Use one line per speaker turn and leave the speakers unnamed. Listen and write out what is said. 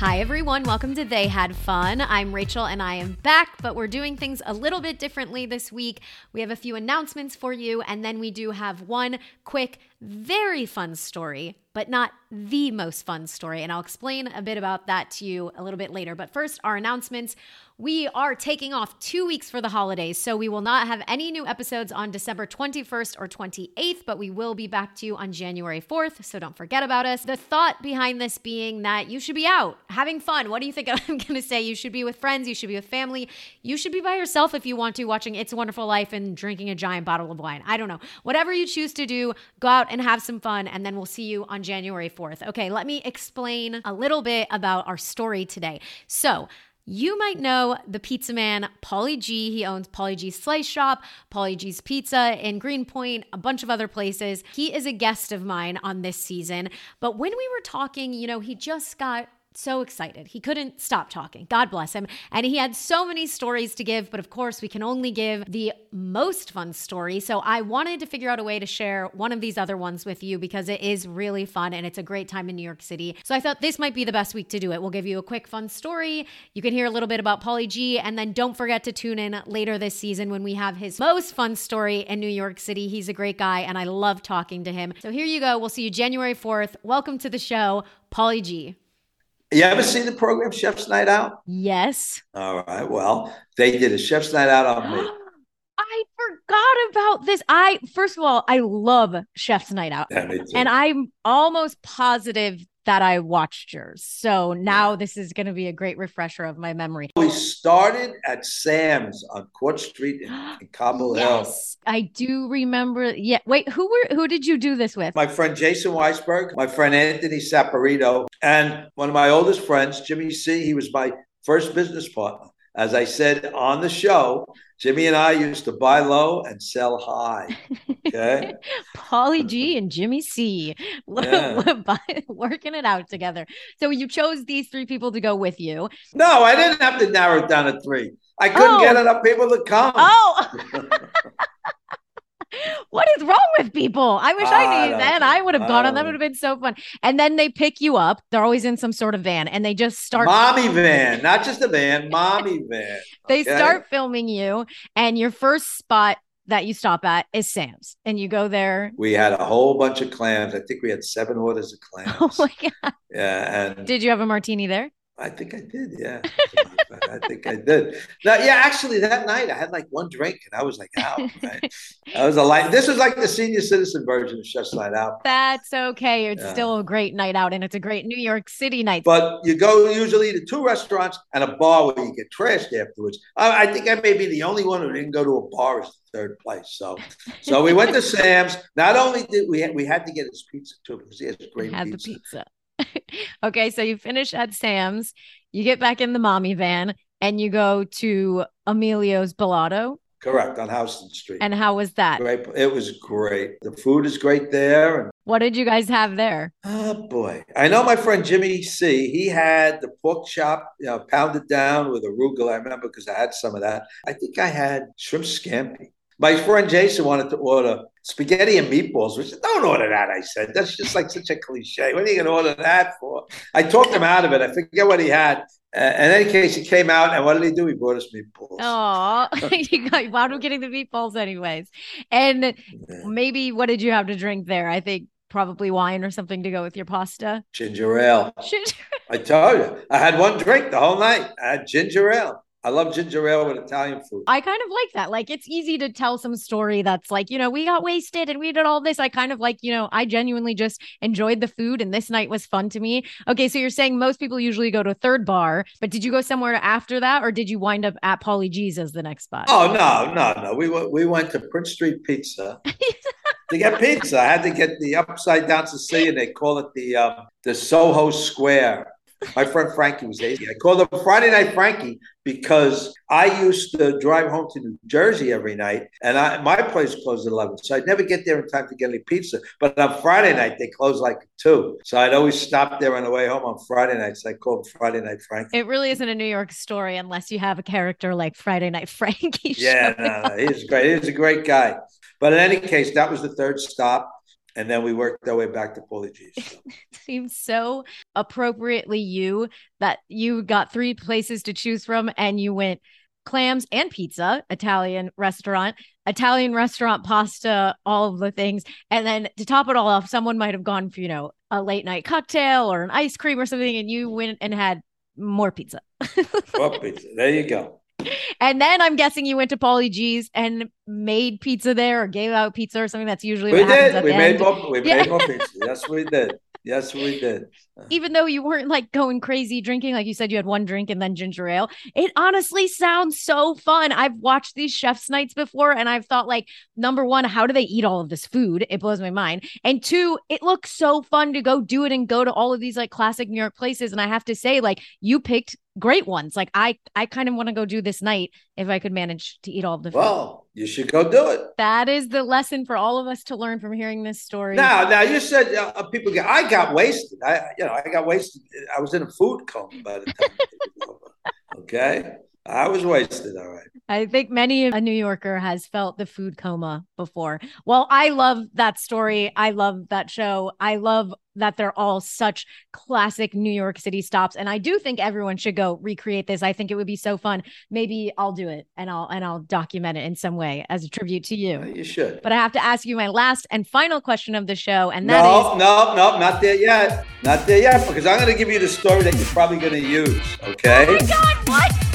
Hi, everyone. Welcome to They Had Fun. I'm Rachel and I am back, but we're doing things a little bit differently this week. We have a few announcements for you, and then we do have one quick, very fun story, but not the most fun story. And I'll explain a bit about that to you a little bit later. But first, our announcements. We are taking off two weeks for the holidays, so we will not have any new episodes on December 21st or 28th, but we will be back to you on January 4th, so don't forget about us. The thought behind this being that you should be out having fun. What do you think I'm going to say? You should be with friends, you should be with family, you should be by yourself if you want to, watching It's a Wonderful Life and drinking a giant bottle of wine. I don't know. Whatever you choose to do, go out and have some fun, and then we'll see you on January 4th. Okay, let me explain a little bit about our story today. So, you might know the pizza man, Paulie Gee. He owns Paulie Gee's Slice Shop, Paulie Gee's Pizza in Greenpoint, a bunch of other places. He is a guest of mine on this season. But when we were talking, you know, he just got so excited. He couldn't stop talking. God bless him. And he had so many stories to give, but of course, we can only give the most fun story. So I wanted to figure out a way to share one of these other ones with you because it is really fun and it's a great time in New York City. So I thought this might be the best week to do it. We'll give you a quick fun story. You can hear a little bit about Paulie Gee. And then don't forget to tune in later this season when we have his most fun story in New York City. He's a great guy and I love talking to him. So here you go. We'll see you January 4th. Welcome to the show, Paulie Gee.
You ever see the program Chef's Night Out?
Yes.
All right. Well, they did a Chef's Night Out on me.
I forgot about this. I first of all, I love Chef's Night Out.
Yeah.
And I'm almost positive that I watched yours. So now this is going to be a great refresher of my memory.
We started at Sam's on Court Street in, in Cobble Hill.
Yes, I do remember. Yeah, wait, who were who did you do this with?
My friend Jason Weisberg, my friend Anthony Saporito, and one of my oldest friends, Jimmy C. He was my first business partner. As I said on the show, Jimmy and I used to buy low and sell high. Okay.
Paulie Gee and Jimmy C.
Yeah.
working it out together. So you chose these three people to go with you.
No, I didn't have to narrow it down to three. I couldn't
Oh.
get enough people to come.
Oh. what is wrong with people? I wish I ah,
I
knew then.
know.
I would have gone on. That
oh.
would have been so fun. And then they pick you up. They're always in some sort of van and they just start
Mommy van, not just a van, mommy van.
they
okay?
start filming you and your first spot that you stop at is Sam's and you go there.
We had a whole bunch of clams. I think we had seven orders of clams.
Oh my god.
yeah, and
Did you have a martini there?
I think I did. Yeah, I think I did. Now, yeah, actually, that night I had like one drink and I was like out. Right? I was a light. This was like the senior citizen version of Chef's Night Out.
That's okay. It's
Yeah.
still a great night out and it's a great New York City night.
But you go usually to two restaurants and a bar where you get trashed afterwards. I, I think I may be the only one who didn't go to a bar as the third place. So, so we went to Sam's. Not only did we we had to get his pizza too because he has great
had
pizza.
the pizza. Okay, so you finish at Sam's, you get back in the mommy van, and you go to Emilio's Ballato.
Correct on Houston Street.
And how was that?
Great. It was great. The food is great there. And
What did you guys have there?
oh boy, I know my friend Jimmy C. He had the pork chop, you know, pounded down with arugula. I remember because I had some of that. I think I had shrimp scampi. My friend Jason wanted to order spaghetti and meatballs, which don't order that. I said that's just like such a cliche. What are you going to order that for? I talked him out of it. I forget what he had. Uh, in any case, he came out, and what did he do? He brought us meatballs.
Oh, you got wound up getting the meatballs anyways. And
Yeah.
maybe what did you have to drink there? I think probably wine or something to go with your pasta.
Ginger ale.
Should-
I told you, I had one drink the whole night. I had ginger ale. I love ginger ale with Italian food.
I kind of like that. Like it's easy to tell some story that's like, you know, we got wasted and we did all this. I kind of like, you know, I genuinely just enjoyed the food and this night was fun to me. Okay, so you're saying most people usually go to a third bar, but did you go somewhere after that or did you wind up at Paulie Gee's as the next spot?
Oh no, no, no. We went we went to Prince Street Pizza to get pizza. I had to get the upside down Sicilian. They call it the um, the Soho Square. My friend Frankie was 80. I called him Friday Night Frankie because I used to drive home to New Jersey every night, and I, my place closed at 11. So I'd never get there in time to get any pizza. But on Friday night, they closed like 2. So I'd always stop there on the way home on Friday nights. I called Friday Night Frankie.
It really isn't a New York story unless you have a character like Friday Night Frankie.
Yeah, no, no, he's great. He's a great guy. But in any case, that was the third stop. And then we worked our way back to Paulie Gee's. So.
Seems so appropriately you that you got three places to choose from and you went clams and pizza, Italian restaurant, Italian restaurant pasta, all of the things. And then to top it all off, someone might have gone for, you know, a late night cocktail or an ice cream or something, and you went and had more pizza.
more pizza. There you go.
And then I'm guessing you went to Paulie Gee's and made pizza there or gave out pizza or something. That's usually
we
what
did. we made
end.
more. We yeah. made more pizza. Yes, we did. Yes, we did.
Even though you weren't like going crazy drinking, like you said, you had one drink and then ginger ale. It honestly sounds so fun. I've watched these chef's nights before and I've thought, like, number one, how do they eat all of this food? It blows my mind. And two, it looks so fun to go do it and go to all of these like classic New York places. And I have to say, like, you picked great ones. Like I, I kind of want to go do this night if I could manage to eat all of the food.
Well, you should go do it.
That is the lesson for all of us to learn from hearing this story.
Now, now you said uh, people get. I got wasted. I, you know, I got wasted. I was in a food coma by the time. okay, I was wasted. All right.
I think many a New Yorker has felt the food coma before. Well, I love that story. I love that show. I love that they're all such classic New York City stops and I do think everyone should go recreate this. I think it would be so fun. Maybe I'll do it and I'll and I'll document it in some way as a tribute to you.
You should.
But I have to ask you my last and final question of the show and
that
no,
is No, no, not there yet. Not there yet because I'm going to give you the story that you're probably going to use, okay?
Oh my god, what?